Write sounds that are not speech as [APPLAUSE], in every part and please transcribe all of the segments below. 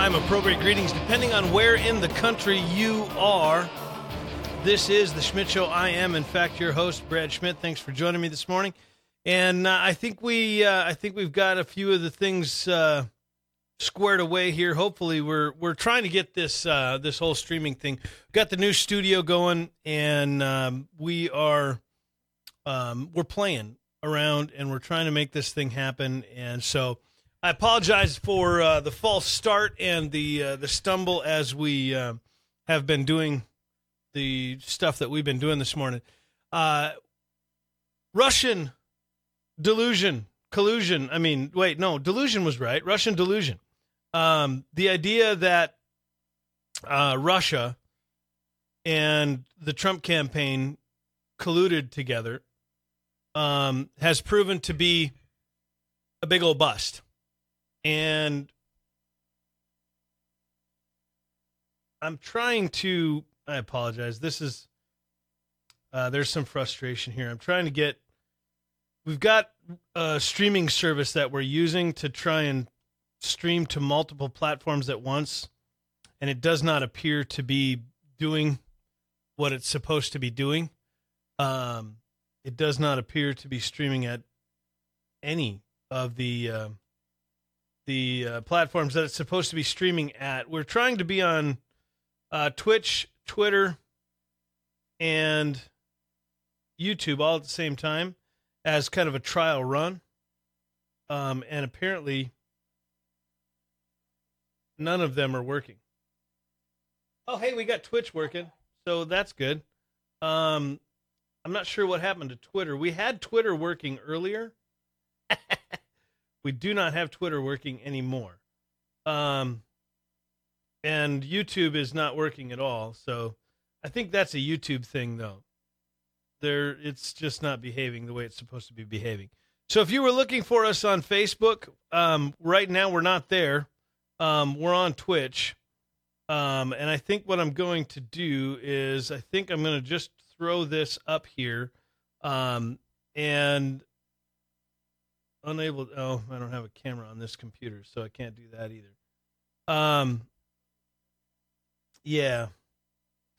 Time appropriate greetings depending on where in the country you are. This is the Schmidt Show. I am, in fact, your host, Brad Schmidt. Thanks for joining me this morning. And uh, I think we, uh, I think we've got a few of the things uh, squared away here. Hopefully, we're we're trying to get this uh, this whole streaming thing. Got the new studio going, and um, we are um, we're playing around, and we're trying to make this thing happen. And so, I apologize for uh, the false start and the uh, the stumble as we uh, have been doing the stuff that we've been doing this morning. Uh, Russian delusion collusion. I mean, wait, no, delusion was right. Russian delusion um, the idea that uh, Russia and the Trump campaign colluded together um, has proven to be a big old bust. And I'm trying to, I apologize. This is, uh, there's some frustration here. I'm trying to get, we've got a streaming service that we're using to try and stream to multiple platforms at once, and it does not appear to be doing what it's supposed to be doing. Um, it does not appear to be streaming at any of the uh, the uh, platforms that it's supposed to be streaming at. We're trying to be on uh, Twitch, Twitter, and YouTube all at the same time as kind of a trial run. Um, and apparently, none of them are working. Oh, hey, we got Twitch working, so that's good. Um, I'm not sure what happened to Twitter. We had Twitter working earlier. [LAUGHS] we do not have Twitter working anymore. Um, and YouTube is not working at all. So I think that's a YouTube thing, though. There, it's just not behaving the way it's supposed to be behaving. So if you were looking for us on Facebook, um, right now we're not there. Um, we're on Twitch. Um, and I think what I'm going to do is I think I'm going to just throw this up here. Um, and unable oh, I don't have a camera on this computer, so I can't do that either. Um, yeah.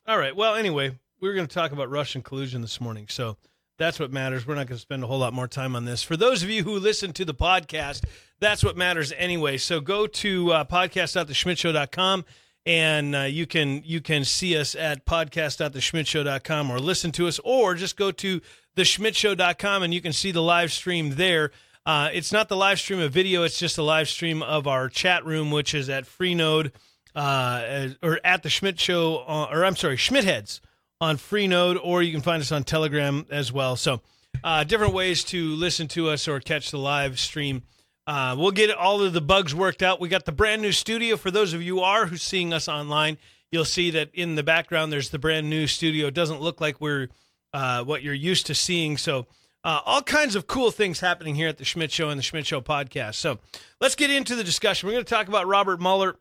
All right. Well, anyway, we are going to talk about Russian collusion this morning. So that's what matters. We're not going to spend a whole lot more time on this. For those of you who listen to the podcast, that's what matters anyway. So go to uh, podcast.theschmidtshow.com and uh, you can you can see us at podcast.theschmidtshow.com or listen to us or just go to theschmidtshow.com and you can see the live stream there. Uh, it's not the live stream of video, it's just a live stream of our chat room, which is at Freenode uh, or at the Schmidt Show, uh, or I'm sorry, Schmidt Heads on Freenode, or you can find us on Telegram as well. So, uh, different ways to listen to us or catch the live stream. Uh, we'll get all of the bugs worked out. We got the brand new studio. For those of you are who's seeing us online, you'll see that in the background there's the brand new studio. It doesn't look like we're uh, what you're used to seeing. So, uh, all kinds of cool things happening here at the Schmidt Show and the Schmidt Show podcast. So, let's get into the discussion. We're going to talk about Robert Mueller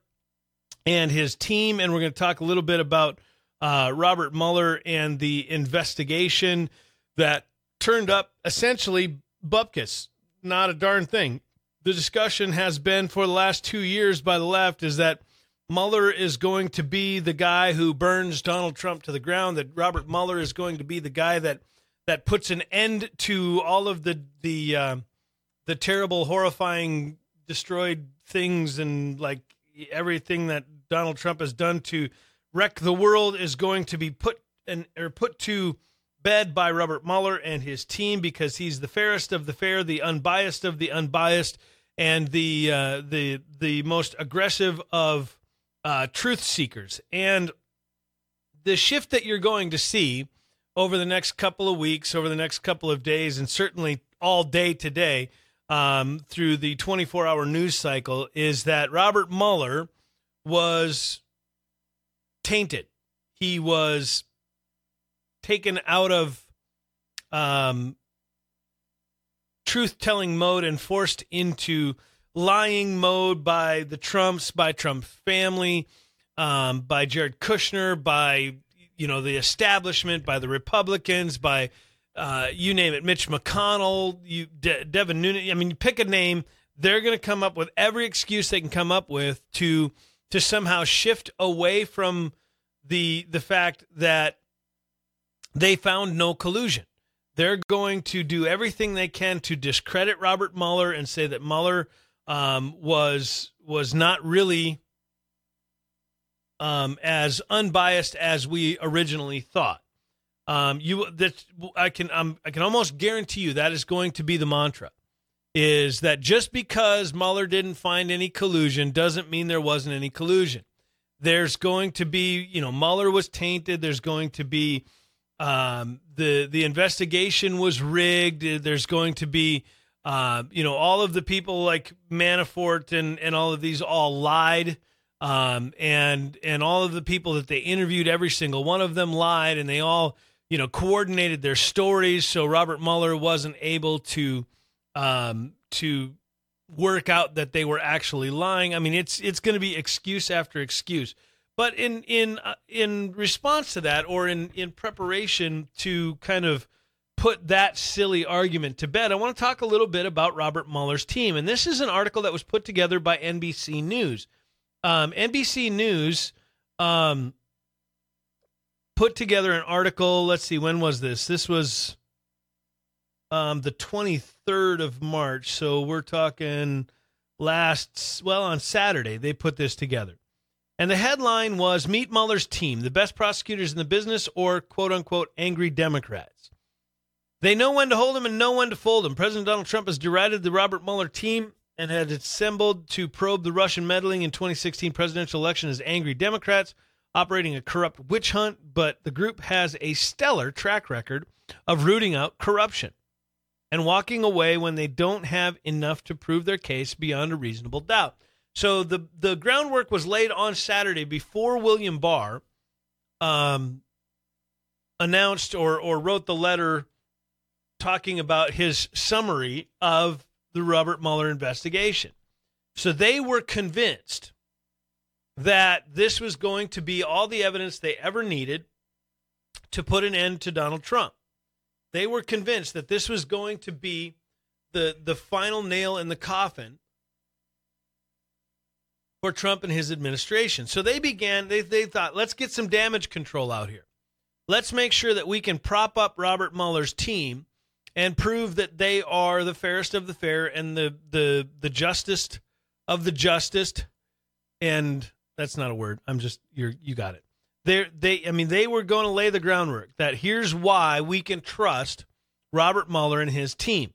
and his team, and we're going to talk a little bit about uh, Robert Mueller and the investigation that turned up essentially bupkis, not a darn thing the discussion has been for the last two years by the left is that Mueller is going to be the guy who burns Donald Trump to the ground. That Robert Mueller is going to be the guy that that puts an end to all of the the uh, the terrible, horrifying, destroyed things and like everything that Donald Trump has done to wreck the world is going to be put and or put to bed by Robert Mueller and his team because he's the fairest of the fair, the unbiased of the unbiased, and the uh, the the most aggressive of uh, truth seekers. And the shift that you're going to see over the next couple of weeks, over the next couple of days, and certainly all day today, um, through the 24 hour news cycle is that Robert Mueller was tainted. He was taken out of um, truth telling mode and forced into lying mode by the Trumps, by Trump family, um, by Jared Kushner, by you know the establishment, by the Republicans, by uh, you name it, Mitch McConnell, you De- Devin Nunes. I mean, you pick a name, they're going to come up with every excuse they can come up with to to somehow shift away from the the fact that they found no collusion. They're going to do everything they can to discredit Robert Mueller and say that Mueller um, was was not really um, as unbiased as we originally thought. Um, you that I can I can almost guarantee you that is going to be the mantra is that just because Mueller didn't find any collusion doesn't mean there wasn't any collusion. There's going to be, you know, Mueller was tainted. There's going to be um, the the investigation was rigged. There's going to be, uh, you know, all of the people like Manafort and and all of these all lied, um, and and all of the people that they interviewed, every single one of them lied, and they all, you know, coordinated their stories. So Robert Mueller wasn't able to um, to work out that they were actually lying. I mean, it's it's going to be excuse after excuse. But in in uh, in response to that, or in in preparation to kind of put that silly argument to bed, I want to talk a little bit about Robert Mueller's team. And this is an article that was put together by NBC News. Um, NBC News um, put together an article. Let's see, when was this? This was um, the 23rd of March. So we're talking last, well, on Saturday, they put this together. And the headline was Meet Mueller's team, the best prosecutors in the business, or quote unquote angry Democrats. They know when to hold him and know when to fold him. President Donald Trump has derided the Robert Mueller team and had assembled to probe the Russian meddling in 2016 presidential election as angry Democrats operating a corrupt witch hunt, but the group has a stellar track record of rooting out corruption and walking away when they don't have enough to prove their case beyond a reasonable doubt. So the the groundwork was laid on Saturday before William Barr um, announced or or wrote the letter talking about his summary of the Robert Mueller investigation. So they were convinced that this was going to be all the evidence they ever needed to put an end to Donald Trump. They were convinced that this was going to be the the final nail in the coffin for Trump and his administration. So they began they they thought, let's get some damage control out here. Let's make sure that we can prop up Robert Mueller's team and prove that they are the fairest of the fair and the the the justest of the justest and that's not a word. I'm just you're you got it they they I mean they were going to lay the groundwork that here's why we can trust Robert Mueller and his team.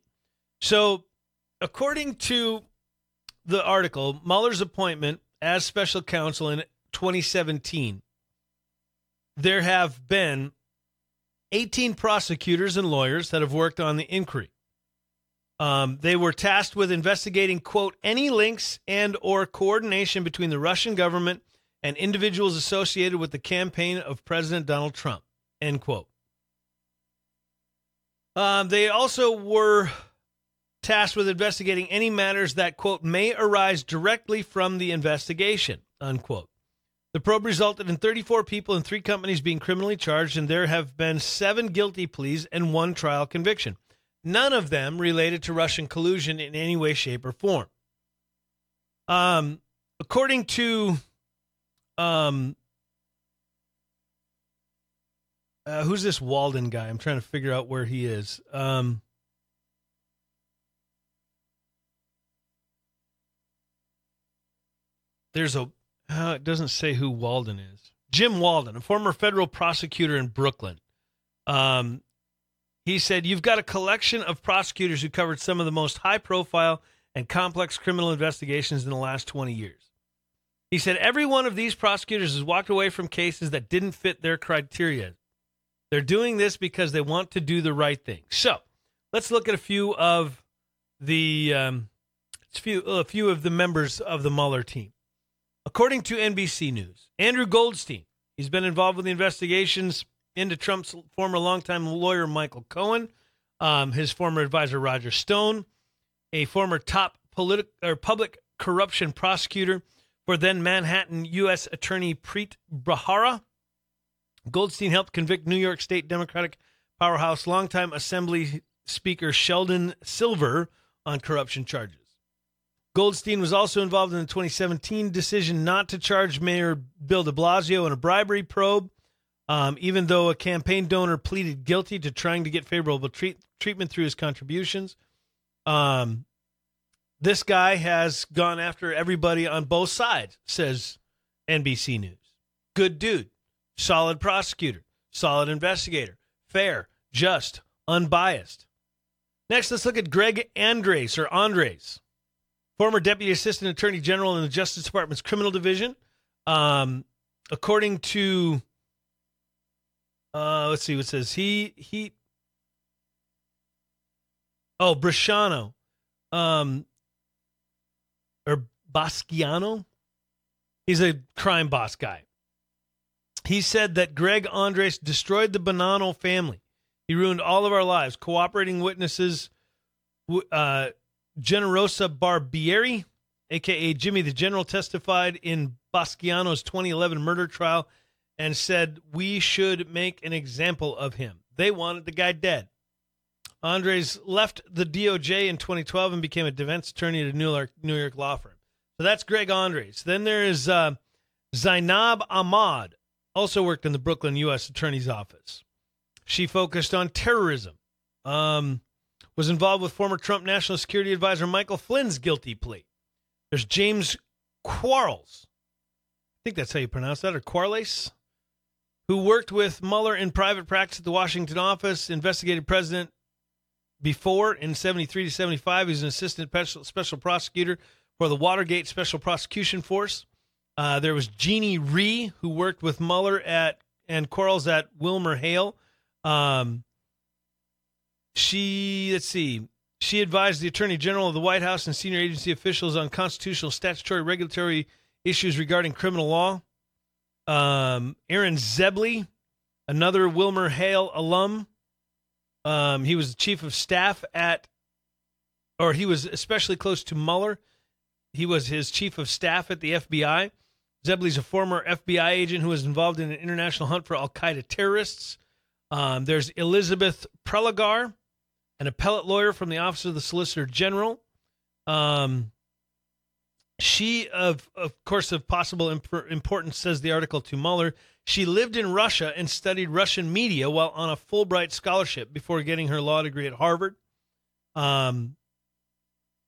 So, according to the article, Mueller's appointment as special counsel in 2017, there have been 18 prosecutors and lawyers that have worked on the inquiry. Um, they were tasked with investigating, quote, any links and or coordination between the Russian government and individuals associated with the campaign of President Donald Trump. End quote. Um, they also were tasked with investigating any matters that, quote, may arise directly from the investigation, unquote. The probe resulted in 34 people and three companies being criminally charged, and there have been seven guilty pleas and one trial conviction. None of them related to Russian collusion in any way, shape, or form. Um, according to um, uh, who's this Walden guy? I'm trying to figure out where he is. Um, there's a. Uh, it doesn't say who Walden is. Jim Walden, a former federal prosecutor in Brooklyn. Um, he said, You've got a collection of prosecutors who covered some of the most high profile and complex criminal investigations in the last 20 years. He said every one of these prosecutors has walked away from cases that didn't fit their criteria. They're doing this because they want to do the right thing. So let's look at a few of the um, few a few of the members of the Mueller team. According to NBC News, Andrew Goldstein, he's been involved with the investigations into Trump's former longtime lawyer Michael Cohen, um, his former advisor Roger Stone, a former top politi- or public corruption prosecutor for then Manhattan U.S. Attorney Preet Bharara. Goldstein helped convict New York State Democratic powerhouse longtime Assembly Speaker Sheldon Silver on corruption charges. Goldstein was also involved in the 2017 decision not to charge Mayor Bill de Blasio in a bribery probe, um, even though a campaign donor pleaded guilty to trying to get favorable treat- treatment through his contributions. Um, this guy has gone after everybody on both sides, says NBC News. Good dude, solid prosecutor, solid investigator, fair, just, unbiased. Next, let's look at Greg Andres or Andres, former Deputy Assistant Attorney General in the Justice Department's Criminal Division. Um, according to, uh, let's see what says. He he. Oh, Bresciano, um, or Basciano. He's a crime boss guy. He said that Greg Andres destroyed the Bonanno family. He ruined all of our lives. Cooperating witnesses, uh, Generosa Barbieri, aka Jimmy the General, testified in Basciano's 2011 murder trial and said we should make an example of him. They wanted the guy dead. Andres left the DOJ in 2012 and became a defense attorney at a New York, New York law firm. So that's Greg Andres. Then there is uh, Zainab Ahmad, also worked in the Brooklyn U.S. Attorney's Office. She focused on terrorism. Um, was involved with former Trump National Security Advisor Michael Flynn's guilty plea. There's James Quarles. I think that's how you pronounce that, or Quarles, who worked with Mueller in private practice at the Washington office, investigated President before in 73 to 75. He's an assistant special, special prosecutor for the Watergate Special Prosecution Force. Uh, there was Jeannie Rhee, who worked with Mueller at and Quarles at Wilmer Hale. Um, she, let's see, she advised the Attorney General of the White House and senior agency officials on constitutional, statutory, regulatory issues regarding criminal law. Um, Aaron Zebley, another Wilmer Hale alum. Um, he was chief of staff at, or he was especially close to Mueller. He was his chief of staff at the FBI. Zebley's a former FBI agent who was involved in an international hunt for Al Qaeda terrorists. Um, there's Elizabeth Prelogar, an appellate lawyer from the Office of the Solicitor General. Um, she, of of course, of possible imp- importance, says the article to Mueller. She lived in Russia and studied Russian media while on a Fulbright scholarship before getting her law degree at Harvard. Um,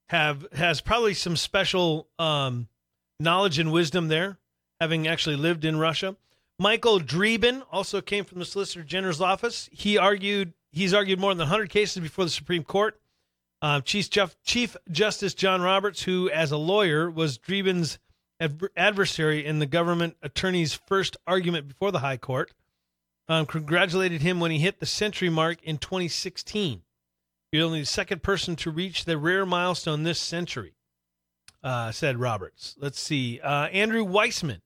have has probably some special um, knowledge and wisdom there, having actually lived in Russia. Michael Dreeben also came from the Solicitor General's office. He argued he's argued more than 100 cases before the Supreme Court. Uh, Chief, Chief Justice John Roberts, who as a lawyer was Dreeben's adversary in the government attorney's first argument before the High Court, um, congratulated him when he hit the century mark in 2016. You're only the second person to reach the rare milestone this century, uh, said Roberts. Let's see. Uh, Andrew Weissmann,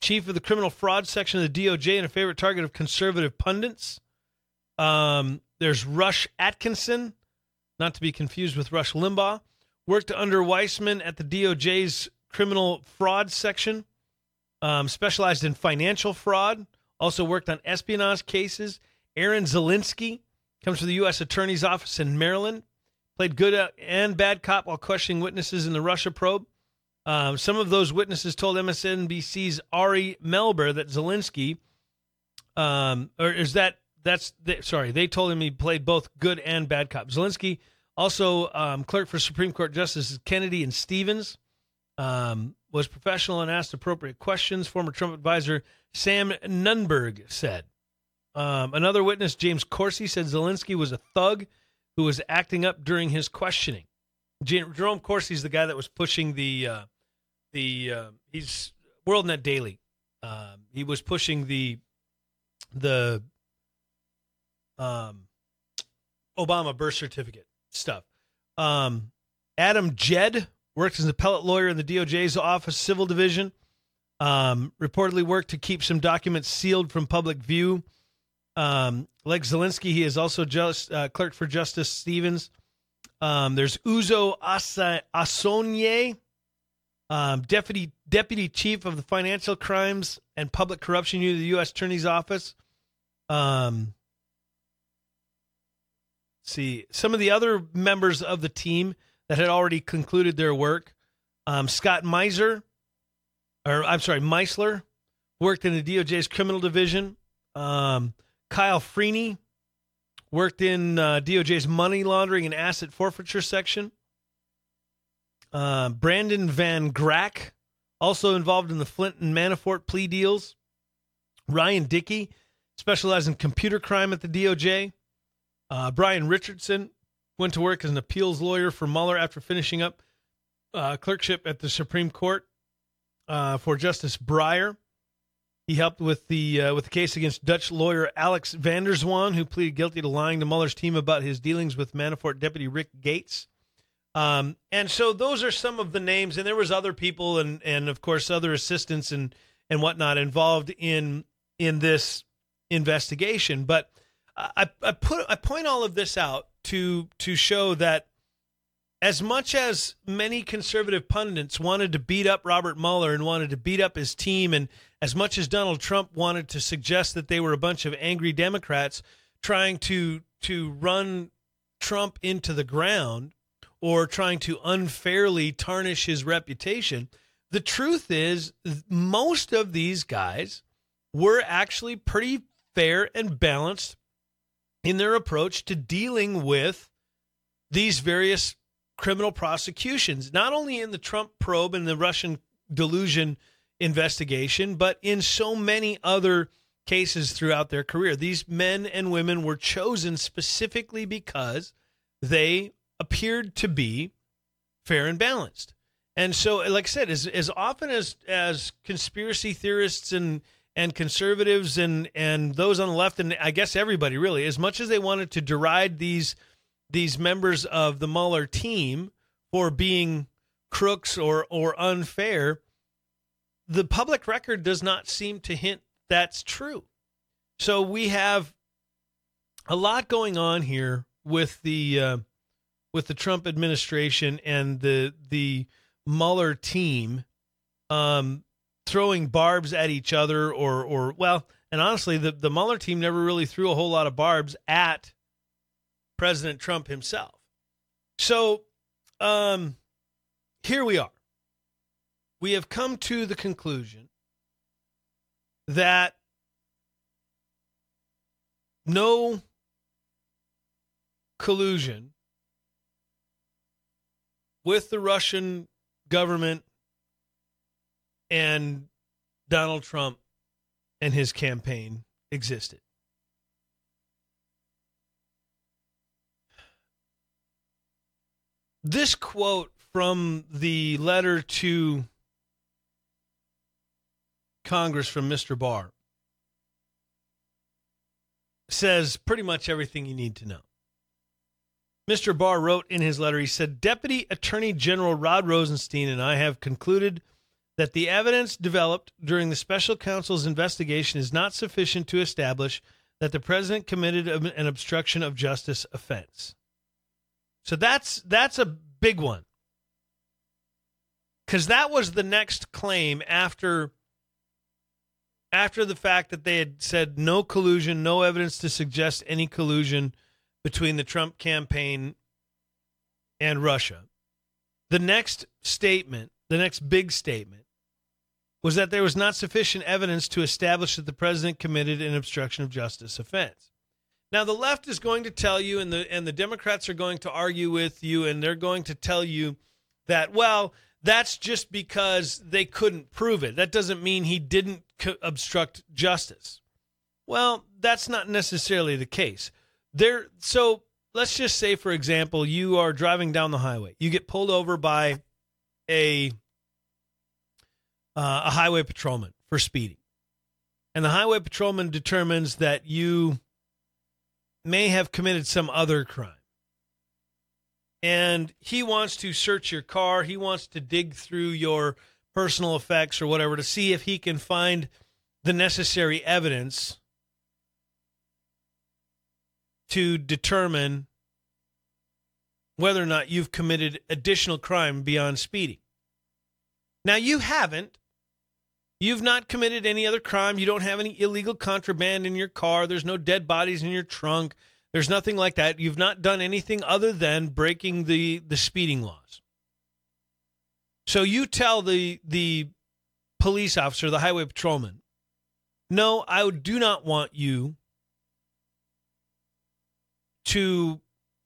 chief of the criminal fraud section of the DOJ and a favorite target of conservative pundits. Um, there's Rush Atkinson, not to be confused with Rush Limbaugh, worked under Weissmann at the DOJ's criminal fraud section, um, specialized in financial fraud, also worked on espionage cases. Aaron Zelinsky comes from the U.S. Attorney's Office in Maryland, played good and bad cop while questioning witnesses in the Russia probe. Um, some of those witnesses told MSNBC's Ari Melber that Zelinsky, um, or is that that's the, sorry, they told him he played both good and bad cop. Zelinsky also um, clerk for Supreme Court Justices Kennedy and Stevens. Um, was professional and asked appropriate questions. Former Trump advisor Sam Nunberg said. Um, another witness, James Corsi, said Zelinsky was a thug who was acting up during his questioning. Jerome Corsi is the guy that was pushing the uh, the uh, he's WorldNet Daily. Uh, he was pushing the the um, Obama birth certificate stuff. Um, Adam Jed worked as an appellate lawyer in the DOJ's Office Civil Division. Um, reportedly worked to keep some documents sealed from public view. Um, like Zelinsky, he is also just uh, clerk for Justice Stevens. Um, there's Uzo Asa- Asonye, um, deputy deputy chief of the Financial Crimes and Public Corruption Unit of the U.S. Attorney's Office. Um, see some of the other members of the team that had already concluded their work. Um, Scott Meiser, or I'm sorry, Meisler, worked in the DOJ's criminal division. Um, Kyle Freeney worked in uh, DOJ's money laundering and asset forfeiture section. Uh, Brandon Van Grack, also involved in the Flynn and Manafort plea deals. Ryan Dickey, specialized in computer crime at the DOJ. Uh, Brian Richardson went to work as an appeals lawyer for Mueller after finishing up uh, clerkship at the Supreme Court uh, for Justice Breyer. He helped with the uh, with the case against Dutch lawyer Alex van der Zwaan, who pleaded guilty to lying to Mueller's team about his dealings with Manafort deputy Rick Gates. Um, and so those are some of the names, and there was other people, and and of course other assistants and and whatnot involved in in this investigation. But I, I put I point all of this out to to show that as much as many conservative pundits wanted to beat up Robert Mueller and wanted to beat up his team, and as much as Donald Trump wanted to suggest that they were a bunch of angry Democrats trying to to run Trump into the ground or trying to unfairly tarnish his reputation, the truth is most of these guys were actually pretty fair and balanced in their approach to dealing with these various criminal prosecutions, not only in the Trump probe and the Russian delusion investigation, but in so many other cases throughout their career. These men and women were chosen specifically because they appeared to be fair and balanced. And so, like I said, as as often as as conspiracy theorists and and conservatives and and those on the left and I guess everybody really, as much as they wanted to deride these these members of the Mueller team for being crooks or or unfair, the public record does not seem to hint that's true. So we have a lot going on here with the uh, with the Trump administration and the the Mueller team um, throwing barbs at each other, or or well, and honestly, the the Mueller team never really threw a whole lot of barbs at President Trump himself. So, um, here we are. We have come to the conclusion that no collusion with the Russian government and Donald Trump and his campaign existed. This quote from the letter to Congress from Mr. Barr says pretty much everything you need to know. Mr. Barr wrote in his letter, he said, Deputy Attorney General Rod Rosenstein and I have concluded that the evidence developed during the special counsel's investigation is not sufficient to establish that the president committed an obstruction of justice offense. So that's that's a big one. Cuz that was the next claim after after the fact that they had said no collusion, no evidence to suggest any collusion between the Trump campaign and Russia. The next statement, the next big statement, was that there was not sufficient evidence to establish that the president committed an obstruction of justice offense. Now the left is going to tell you and the and the Democrats are going to argue with you and they're going to tell you that well that's just because they couldn't prove it. That doesn't mean he didn't co- obstruct justice. Well, that's not necessarily the case there so let's just say for example you are driving down the highway you get pulled over by a uh, a highway patrolman for speeding and the highway patrolman determines that you may have committed some other crime and he wants to search your car. He wants to dig through your personal effects or whatever to see if he can find the necessary evidence to determine whether or not you've committed additional crime beyond speeding. Now, you haven't. You've not committed any other crime. You don't have any illegal contraband in your car. There's no dead bodies in your trunk. There's nothing like that. You've not done anything other than breaking the, the speeding laws. So you tell the the police officer, the highway patrolman, no, I do not want you to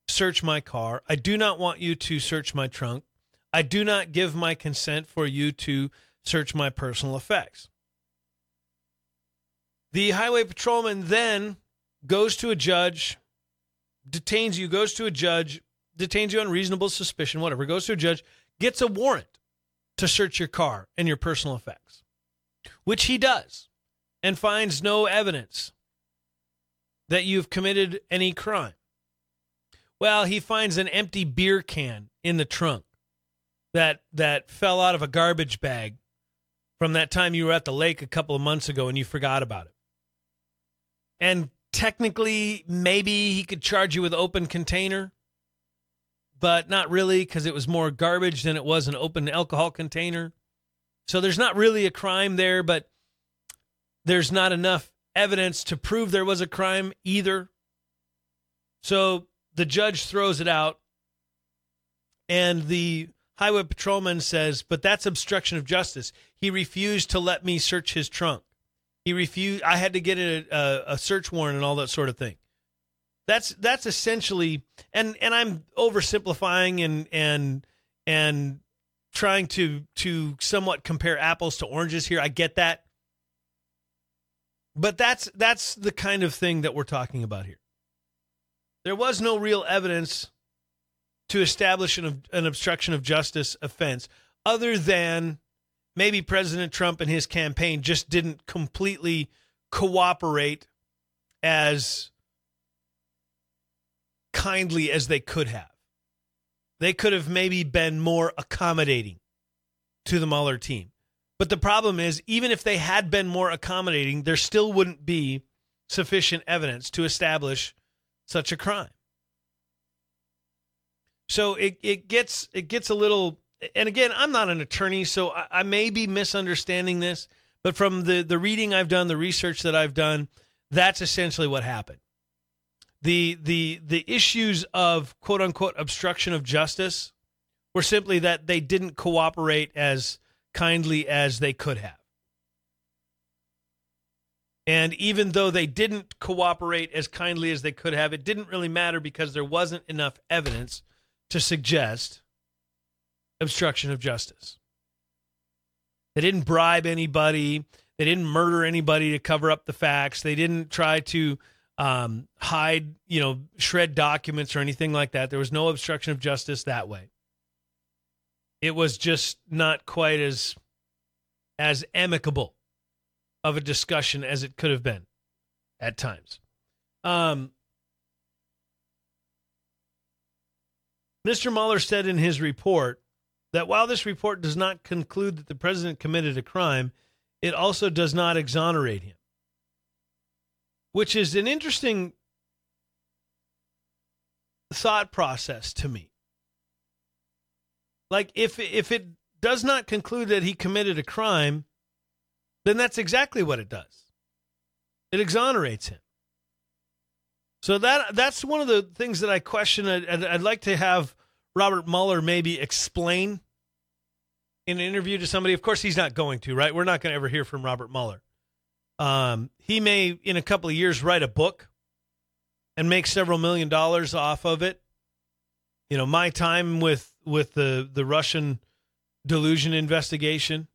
search my car. I do not want you to search my trunk. I do not give my consent for you to search my personal effects. The highway patrolman then goes to a judge, detains you, goes to a judge, detains you on reasonable suspicion, whatever, goes to a judge, gets a warrant to search your car and your personal effects, which he does, and finds no evidence that you've committed any crime. Well, he finds an empty beer can in the trunk that that fell out of a garbage bag from that time you were at the lake a couple of months ago and you forgot about it. And technically, maybe he could charge you with open container, but not really because it was more garbage than it was an open alcohol container. So there's not really a crime there, but there's not enough evidence to prove there was a crime either. So the judge throws it out, and the highway patrolman says, But that's obstruction of justice. He refused to let me search his trunk. He refused. I had to get a, a, a search warrant and all that sort of thing. That's that's essentially, and and I'm oversimplifying and and and trying to to somewhat compare apples to oranges here. I get that, but that's that's the kind of thing that we're talking about here. There was no real evidence to establish an, an obstruction of justice offense other than maybe President Trump and his campaign just didn't completely cooperate as kindly as they could have. They could have maybe been more accommodating to the Mueller team. But the problem is, even if they had been more accommodating, there still wouldn't be sufficient evidence to establish such a crime. So it, it gets it gets a little and again, I'm not an attorney, so I, I may be misunderstanding this, but from the, the reading I've done, the research that I've done, that's essentially what happened. The the the issues of quote unquote obstruction of justice were simply that they didn't cooperate as kindly as they could have. And even though they didn't cooperate as kindly as they could have, it didn't really matter because there wasn't enough evidence to suggest obstruction of justice. They didn't bribe anybody. They didn't murder anybody to cover up the facts. They didn't try to um, hide, you know, shred documents or anything like that. There was no obstruction of justice that way. It was just not quite as as amicable of a discussion as it could have been at times. Um, Mr. Mueller said in his report that while this report does not conclude that the president committed a crime, it also does not exonerate him, which is an interesting thought process to me. Like if if it does not conclude that he committed a crime, then that's exactly what it does. It exonerates him. So that that's one of the things that I question. I'd, I'd like to have Robert Mueller maybe explain in an interview to somebody. Of course, he's not going to. Right? We're not going to ever hear from Robert Mueller. Um, he may, in a couple of years, write a book and make several million dollars off of it. You know, my time with with the the Russian delusion investigation,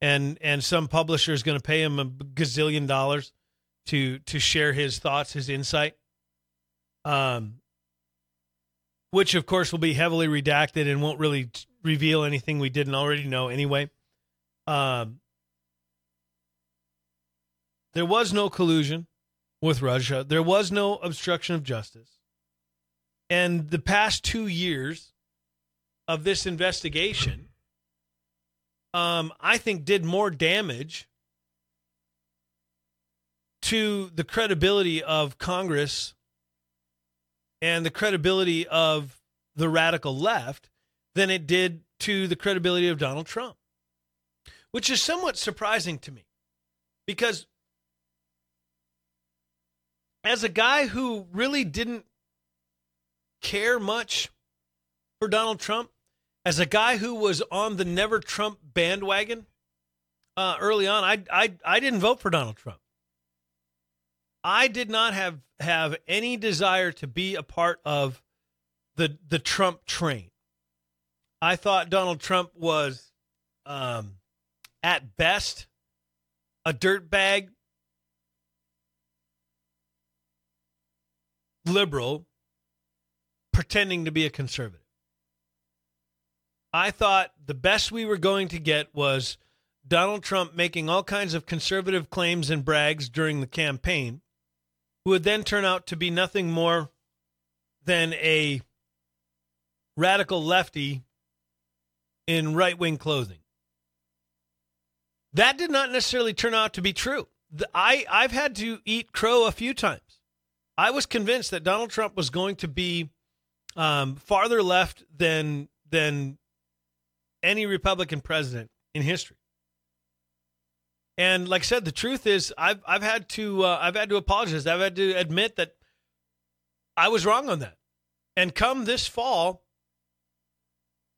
and and some publisher is going to pay him a gazillion dollars to to share his thoughts, his insight. Um, which of course will be heavily redacted and won't really reveal anything we didn't already know anyway. Um, there was no collusion with Russia. There was no obstruction of justice. And the past two years of this investigation, um, I think, did more damage to the credibility of Congress and the credibility of the radical left than it did to the credibility of Donald Trump, which is somewhat surprising to me because as a guy who really didn't care much for Donald Trump, as a guy who was on the never Trump bandwagon uh, early on, I, I I didn't vote for Donald Trump. I did not have have any desire to be a part of the the Trump train. I thought Donald Trump was, um, at best, a dirtbag liberal pretending to be a conservative. I thought the best we were going to get was Donald Trump making all kinds of conservative claims and brags during the campaign who would then turn out to be nothing more than a radical lefty in right wing clothing. That did not necessarily turn out to be true. The, I, I've had to eat crow a few times. I was convinced that Donald Trump was going to be um, farther left than than any Republican president in history. And like I said, the truth is, I've I've had to uh, I've had to apologize. I've had to admit that I was wrong on that. And come this fall,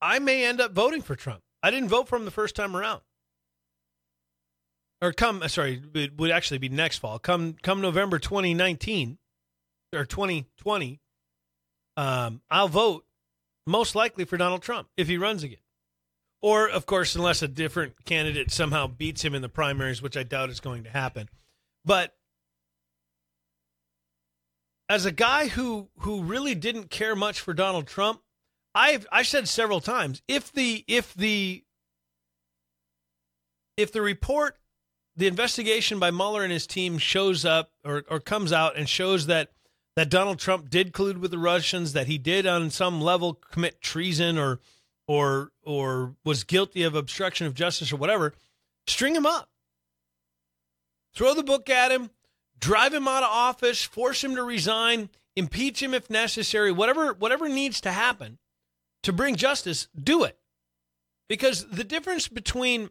I may end up voting for Trump. I didn't vote for him the first time around. Or come, uh, sorry, it would actually be next fall. Come come November 2019 or 2020, um, I'll vote most likely for Donald Trump if he runs again. Or, of course, unless a different candidate somehow beats him in the primaries, which I doubt is going to happen. But as a guy who who really didn't care much for Donald Trump, I've I said several times if the if the if the report, the investigation by Mueller and his team shows up or, or comes out and shows that that Donald Trump did collude with the Russians, that he did on some level commit treason or or or was guilty of obstruction of justice or whatever, string him up. Throw the book at him, drive him out of office, force him to resign, impeach him if necessary, whatever whatever needs to happen to bring justice, do it. Because the difference between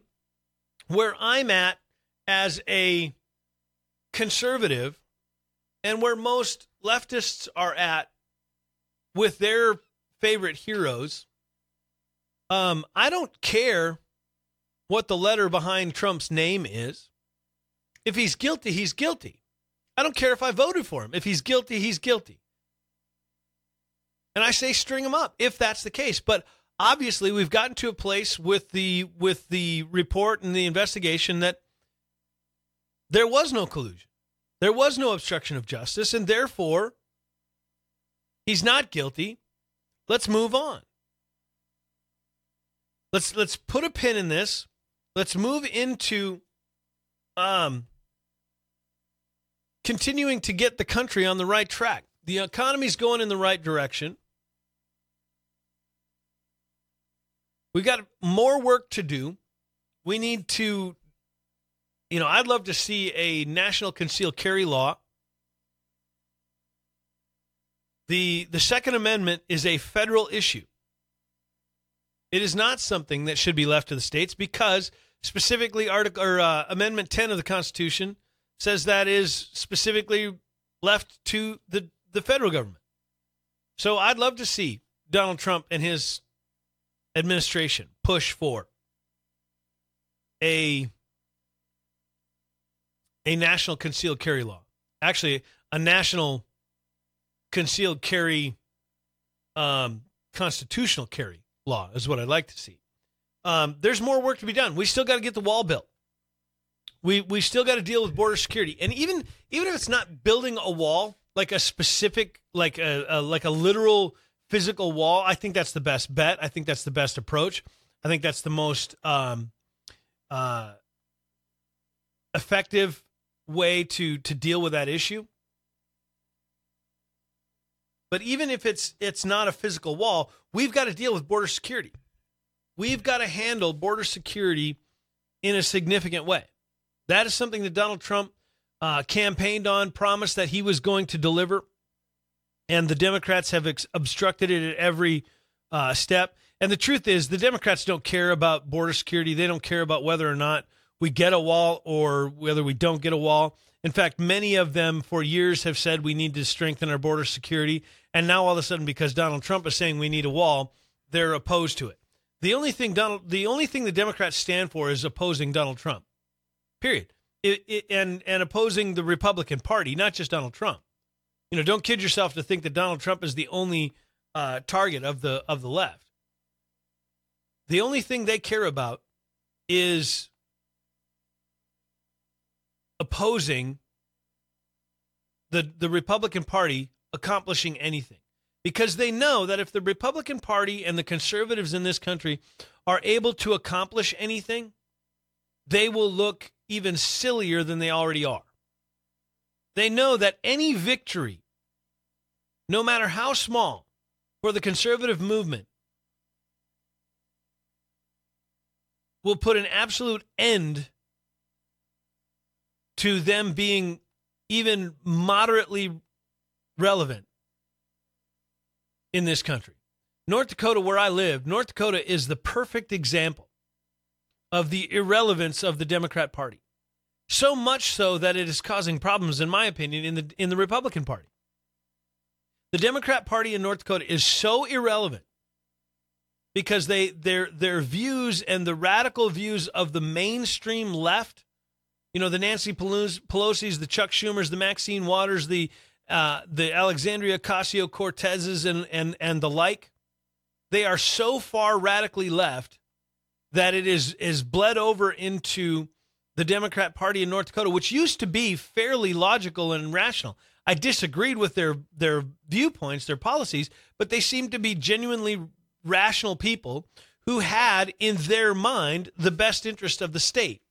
where I'm at as a conservative and where most leftists are at with their favorite heroes um, I don't care what the letter behind Trump's name is. If he's guilty, he's guilty. I don't care if I voted for him. If he's guilty, he's guilty. And I say string him up if that's the case. But obviously, we've gotten to a place with the with the report and the investigation that there was no collusion. There was no obstruction of justice, and therefore he's not guilty. Let's move on. Let's let's put a pin in this. Let's move into um continuing to get the country on the right track. The economy's going in the right direction. We got more work to do. We need to you know, I'd love to see a national concealed carry law. The the second amendment is a federal issue. It is not something that should be left to the states because specifically article or uh, amendment 10 of the constitution says that is specifically left to the the federal government. So I'd love to see Donald Trump and his administration push for a a national concealed carry law. Actually, a national concealed carry um, constitutional carry law is what I'd like to see. Um, there's more work to be done. We still got to get the wall built. We we still got to deal with border security, and even even if it's not building a wall, like a specific, like a, a like a literal physical wall, I think that's the best bet. I think that's the best approach. I think that's the most um, uh, effective way to to deal with that issue. But even if it's it's not a physical wall, we've got to deal with border security. We've got to handle border security in a significant way. That is something that Donald Trump uh, campaigned on, promised that he was going to deliver, and the Democrats have ex- obstructed it at every uh, step. And the truth is, the Democrats don't care about border security. They don't care about whether or not we get a wall or whether we don't get a wall. In fact, many of them for years have said we need to strengthen our border security. And now all of a sudden, because Donald Trump is saying we need a wall, they're opposed to it. The only thing Donald, the only thing the Democrats stand for is opposing Donald Trump. Period. It, it, and and opposing the Republican Party, not just Donald Trump. You know, don't kid yourself to think that Donald Trump is the only uh, target of the of the left. The only thing they care about is opposing the the Republican Party accomplishing anything because they know that if the Republican Party and the conservatives in this country are able to accomplish anything, they will look even sillier than they already are. They know that any victory, no matter how small, for the conservative movement will put an absolute end to them being even moderately relevant in this country. North Dakota, where I live, North Dakota is the perfect example of the irrelevance of the Democrat Party. So much so that it is causing problems, in my opinion, in the in the Republican Party. The Democrat Party in North Dakota is so irrelevant because they their their views and the radical views of the mainstream left, you know, the Nancy Pelosi's, the Chuck Schumer's, the Maxine Waters, the uh, the Alexandria Ocasio Cortezes, and and and the like, they are so far radically left that it is is bled over into the Democrat Party in North Dakota, which used to be fairly logical and rational. I disagreed with their their viewpoints, their policies, but they seemed to be genuinely rational people who had in their mind the best interest of the state.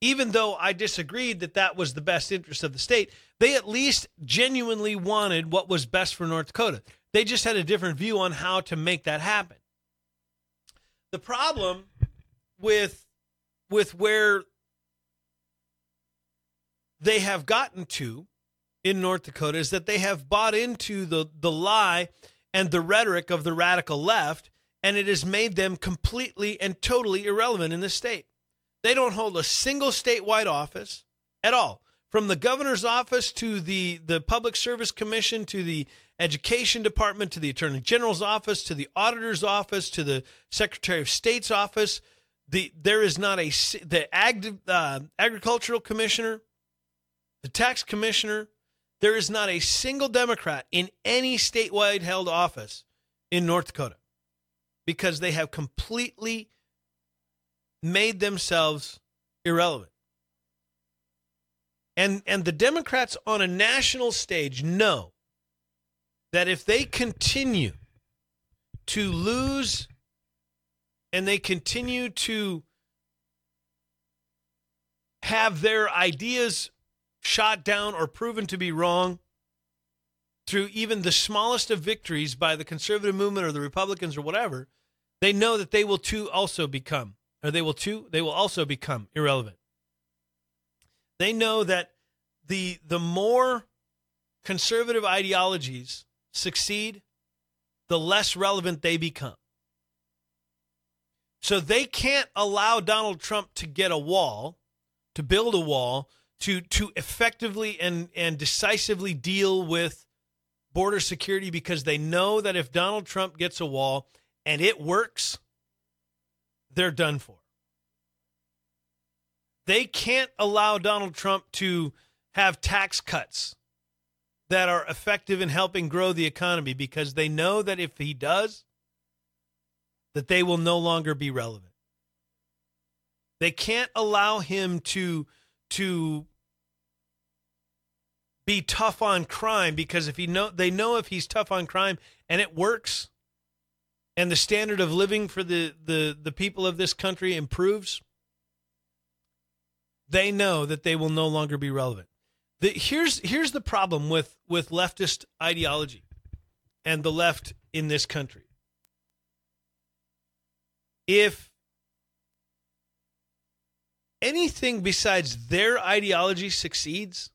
Even though I disagreed that that was the best interest of the state, they at least genuinely wanted what was best for North Dakota. They just had a different view on how to make that happen. The problem with with where they have gotten to in North Dakota is that they have bought into the the lie and the rhetoric of the radical left and it has made them completely and totally irrelevant in the state. They don't hold a single statewide office at all. From the governor's office to the, the public service commission to the education department to the attorney general's office to the auditor's office to the secretary of state's office the there is not a the ag, uh, agricultural commissioner the tax commissioner there is not a single democrat in any statewide held office in north dakota because they have completely made themselves irrelevant. And and the democrats on a national stage know that if they continue to lose and they continue to have their ideas shot down or proven to be wrong through even the smallest of victories by the conservative movement or the Republicans or whatever, they know that they will too also become, or they will too, they will also become irrelevant. They know that the the more conservative ideologies succeed, the less relevant they become. So they can't allow Donald Trump to get a wall, to build a wall, to to effectively and and decisively deal with border security because they know that if Donald Trump gets a wall and it works, they're done for. They can't allow Donald Trump to have tax cuts that are effective in helping grow the economy because they know that if he does, that they will no longer be relevant. They can't allow him to to be tough on crime because if he know they know if he's tough on crime and it works and the standard of living for the the the people of this country improves they know that they will no longer be relevant The, here's here's the problem with with leftist ideology and the left in this country. If anything besides their ideology succeeds,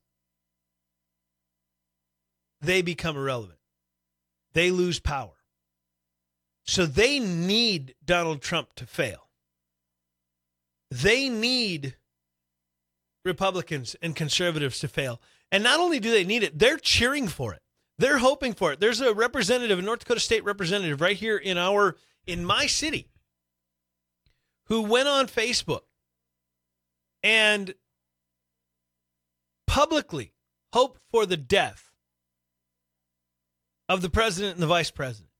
they become irrelevant. They lose power. So they need Donald Trump to fail. They need Republicans and conservatives to fail. And not only do they need it, they're cheering for it. They're hoping for it. There's a representative, a North Dakota state representative right here in our in my city who went on Facebook and publicly hoped for the death of the president and the vice president.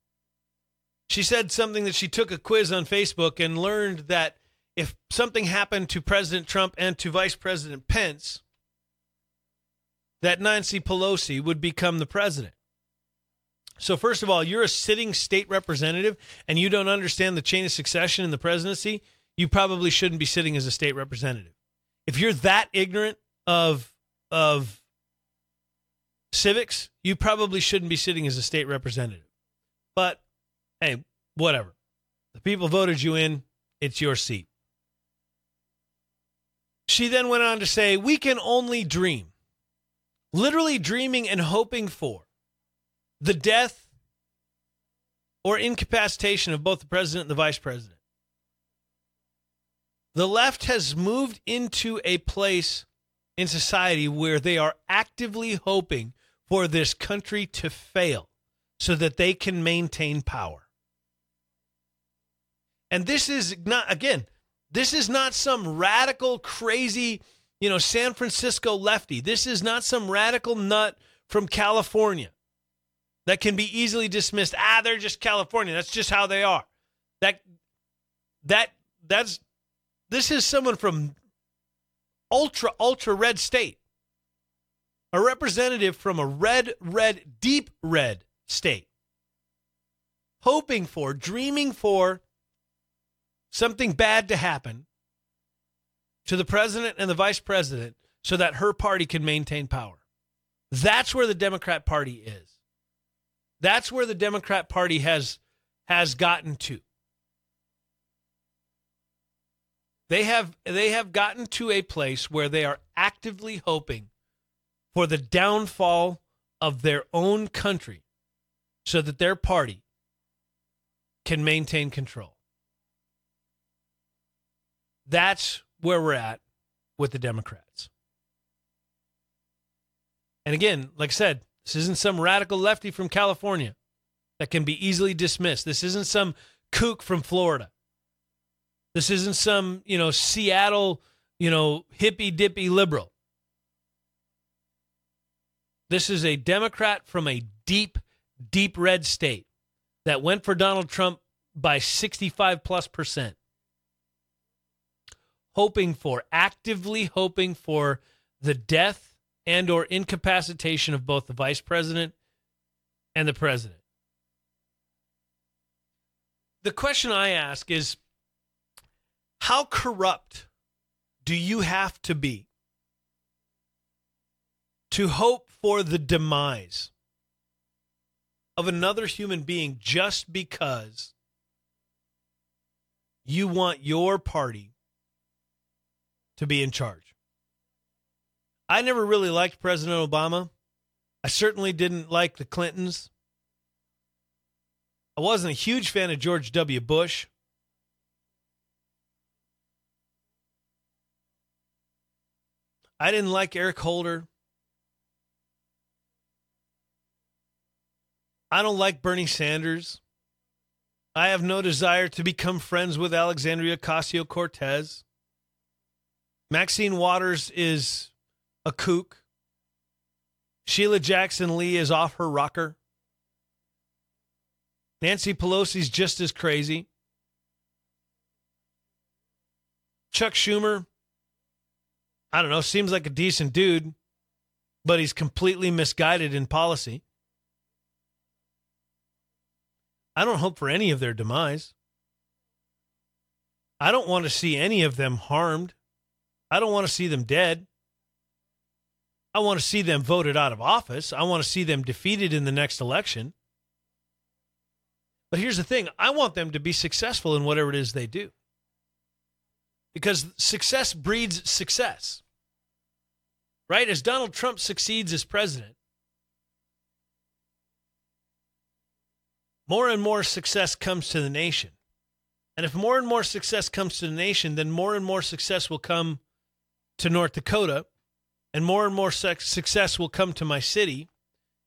She said something that she took a quiz on Facebook and learned that if something happened to President Trump and to Vice President Pence, that Nancy Pelosi would become the president. So, first of all, you're a sitting state representative and you don't understand the chain of succession in the presidency, you probably shouldn't be sitting as a state representative. If you're that ignorant of, of civics, you probably shouldn't be sitting as a state representative. But hey, whatever. The people voted you in, it's your seat. She then went on to say, We can only dream, literally dreaming and hoping for the death or incapacitation of both the president and the vice president. The left has moved into a place in society where they are actively hoping for this country to fail so that they can maintain power. And this is not, again, this is not some radical, crazy, you know, San Francisco lefty. This is not some radical nut from California that can be easily dismissed. Ah, they're just California. That's just how they are. That that that's this is someone from ultra ultra red state. A representative from a red red deep red state. Hoping for, dreaming for something bad to happen to the president and the vice president so that her party can maintain power. That's where the Democrat Party is. That's where the Democrat Party has has gotten to. They have they have gotten to a place where they are actively hoping for the downfall of their own country so that their party can maintain control. That's where we're at with the Democrats. And again, like I said, this isn't some radical lefty from California that can be easily dismissed. This isn't some kook from Florida. This isn't some, you know, Seattle, you know, hippy dippy liberal. This is a Democrat from a deep, deep red state that went for Donald Trump by 65 plus percent hoping for, actively hoping for the death and or incapacitation of both the vice president and the president. The question I ask is how corrupt do you have to be to hope for the demise of another human being just because you want your party to be in charge. I never really liked President Obama. I certainly didn't like the Clintons. I wasn't a huge fan of George W. Bush. I didn't like Eric Holder. I don't like Bernie Sanders. I have no desire to become friends with Alexandria Ocasio Cortez. Maxine Waters is a kook. Sheila Jackson Lee is off her rocker. Nancy Pelosi's just as crazy. Chuck Schumer, I don't know, seems like a decent dude, but he's completely misguided in policy. I don't hope for any of their demise. I don't want to see any of them harmed. I don't want to see them dead. I want to see them voted out of office. I want to see them defeated in the next election. But here's the thing I want them to be successful in whatever it is they do. Because success breeds success. Right? As Donald Trump succeeds as president, more and more success comes to the nation. And if more and more success comes to the nation, then more and more success will come to North Dakota, and more and more success will come to my city,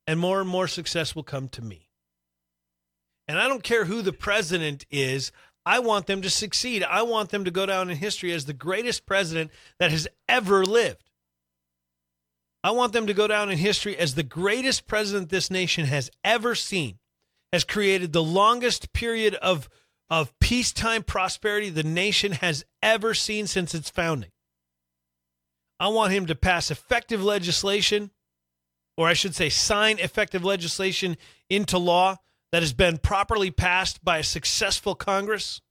and more and more success will come to me. And I don't care who the president is, I want them to succeed. I want them to go down in history as the greatest president that has ever lived. I want them to go down in history as the greatest president this nation has ever seen, has created the longest period of, of peacetime prosperity the nation has ever seen since its founding. I want him to pass effective legislation, or I should say, sign effective legislation into law that has been properly passed by a successful Congress.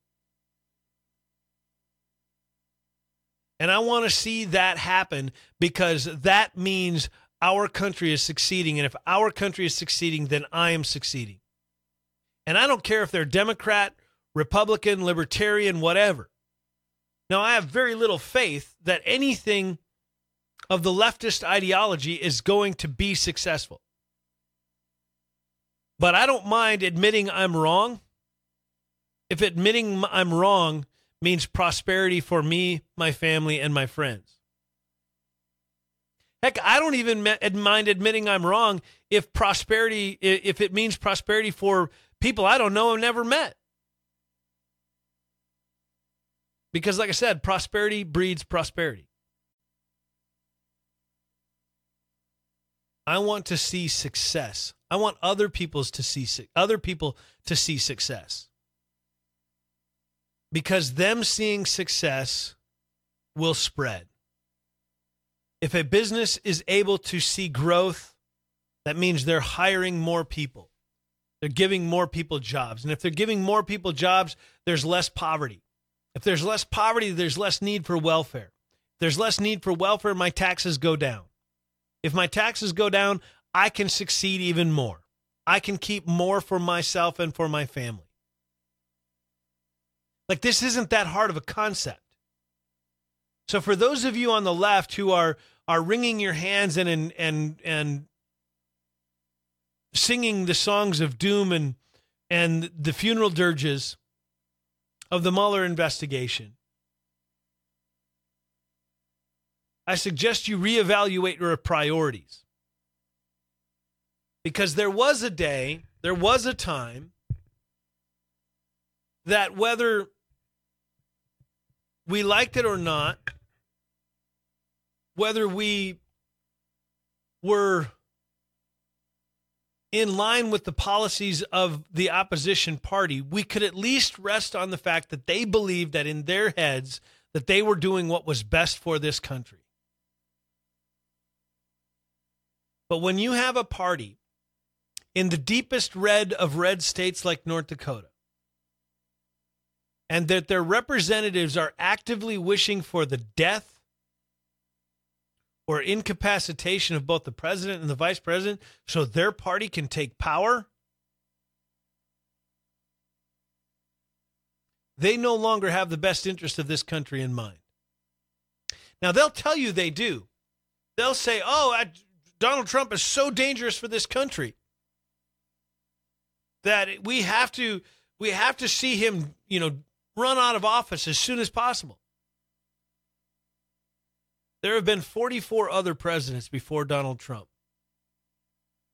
And I want to see that happen because that means our country is succeeding. And if our country is succeeding, then I am succeeding. And I don't care if they're Democrat, Republican, Libertarian, whatever. Now, I have very little faith that anything of the leftist ideology is going to be successful. But I don't mind admitting I'm wrong. If admitting I'm wrong means prosperity for me, my family, and my friends. Heck, I don't even mind admitting I'm wrong if prosperity, if it means prosperity for people I don't know and never met. Because, like I said, prosperity breeds prosperity. I want to see success. I want other people's to see other people to see success. Because them seeing success will spread. If a business is able to see growth, that means they're hiring more people. They're giving more people jobs. And if they're giving more people jobs, there's less poverty. If there's less poverty, there's less need for welfare. If there's less need for welfare, my taxes go down. If my taxes go down, I can succeed even more. I can keep more for myself and for my family. Like, this isn't that hard of a concept. So, for those of you on the left who are, are wringing your hands and, and, and, and singing the songs of doom and, and the funeral dirges of the Mueller investigation, I suggest you reevaluate your priorities. Because there was a day, there was a time that whether we liked it or not, whether we were in line with the policies of the opposition party, we could at least rest on the fact that they believed that in their heads that they were doing what was best for this country. But when you have a party in the deepest red of red states like North Dakota, and that their representatives are actively wishing for the death or incapacitation of both the president and the vice president so their party can take power, they no longer have the best interest of this country in mind. Now, they'll tell you they do. They'll say, oh, I, Donald Trump is so dangerous for this country that we have to we have to see him, you know, run out of office as soon as possible. There have been 44 other presidents before Donald Trump.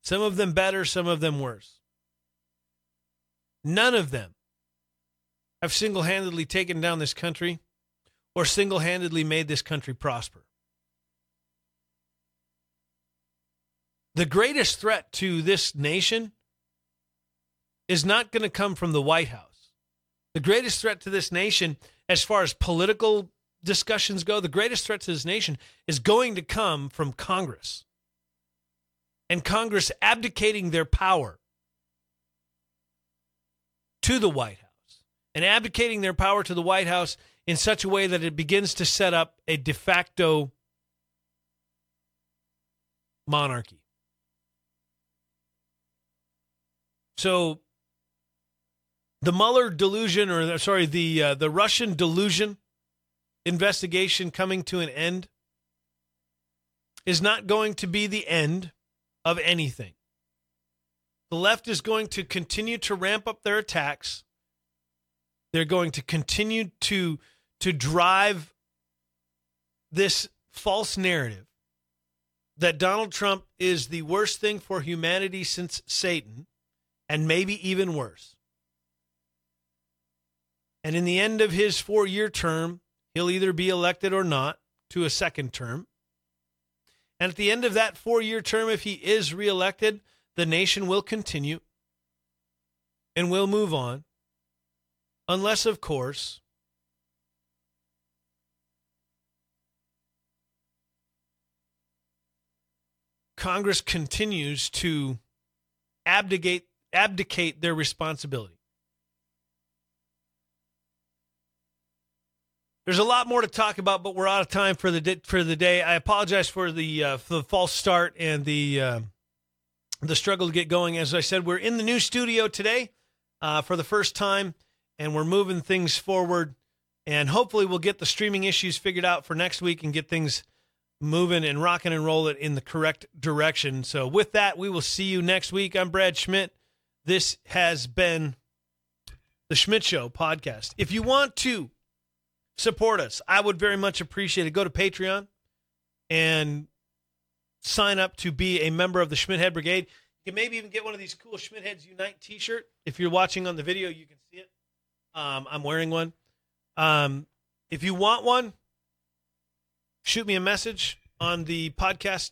Some of them better, some of them worse. None of them have single handedly taken down this country or single handedly made this country prosper. The greatest threat to this nation is not going to come from the White House. The greatest threat to this nation, as far as political discussions go, the greatest threat to this nation is going to come from Congress. And Congress abdicating their power to the White House and abdicating their power to the White House in such a way that it begins to set up a de facto monarchy. So the Mueller delusion, or sorry, the uh, the Russian delusion investigation coming to an end is not going to be the end of anything. The left is going to continue to ramp up their attacks. They're going to continue to to drive this false narrative that Donald Trump is the worst thing for humanity since Satan, and maybe even worse. And in the end of his four year term, he'll either be elected or not to a second term. And at the end of that four year term, if he is reelected, the nation will continue and will move on. Unless, of course, Congress continues to abdicate abdicate their responsibility. There's a lot more to talk about, but we're out of time for the for the day. I apologize for the uh, for the false start and the uh, the struggle to get going. As I said, we're in the new studio today uh, for the first time, and we're moving things forward. And hopefully, we'll get the streaming issues figured out for next week and get things moving and rocking and rolling in the correct direction. So, with that, we will see you next week. I'm Brad Schmidt. This has been the Schmidt Show podcast. If you want to support us. I would very much appreciate it. Go to Patreon and sign up to be a member of the Schmidt Head Brigade. You can maybe even get one of these cool Schmidt Heads Unite t shirt. If you're watching on the video, you can see it. Um, I'm wearing one. Um, if you want one, shoot me a message on the podcast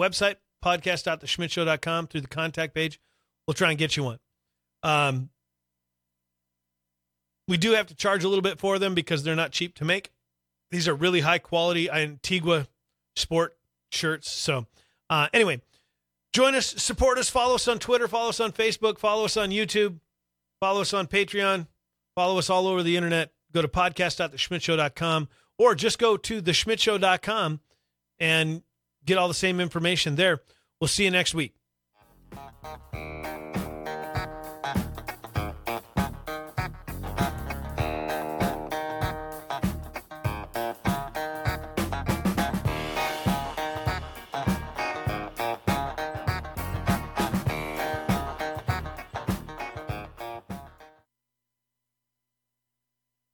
website, podcast.theschmidtshow.com through the contact page. We'll try and get you one. Um, we do have to charge a little bit for them because they're not cheap to make. These are really high quality Antigua sport shirts. So, uh, anyway, join us, support us, follow us on Twitter, follow us on Facebook, follow us on YouTube, follow us on Patreon, follow us all over the internet. Go to podcast.theschmidtshow.com or just go to theschmidtshow.com and get all the same information there. We'll see you next week. Thank you.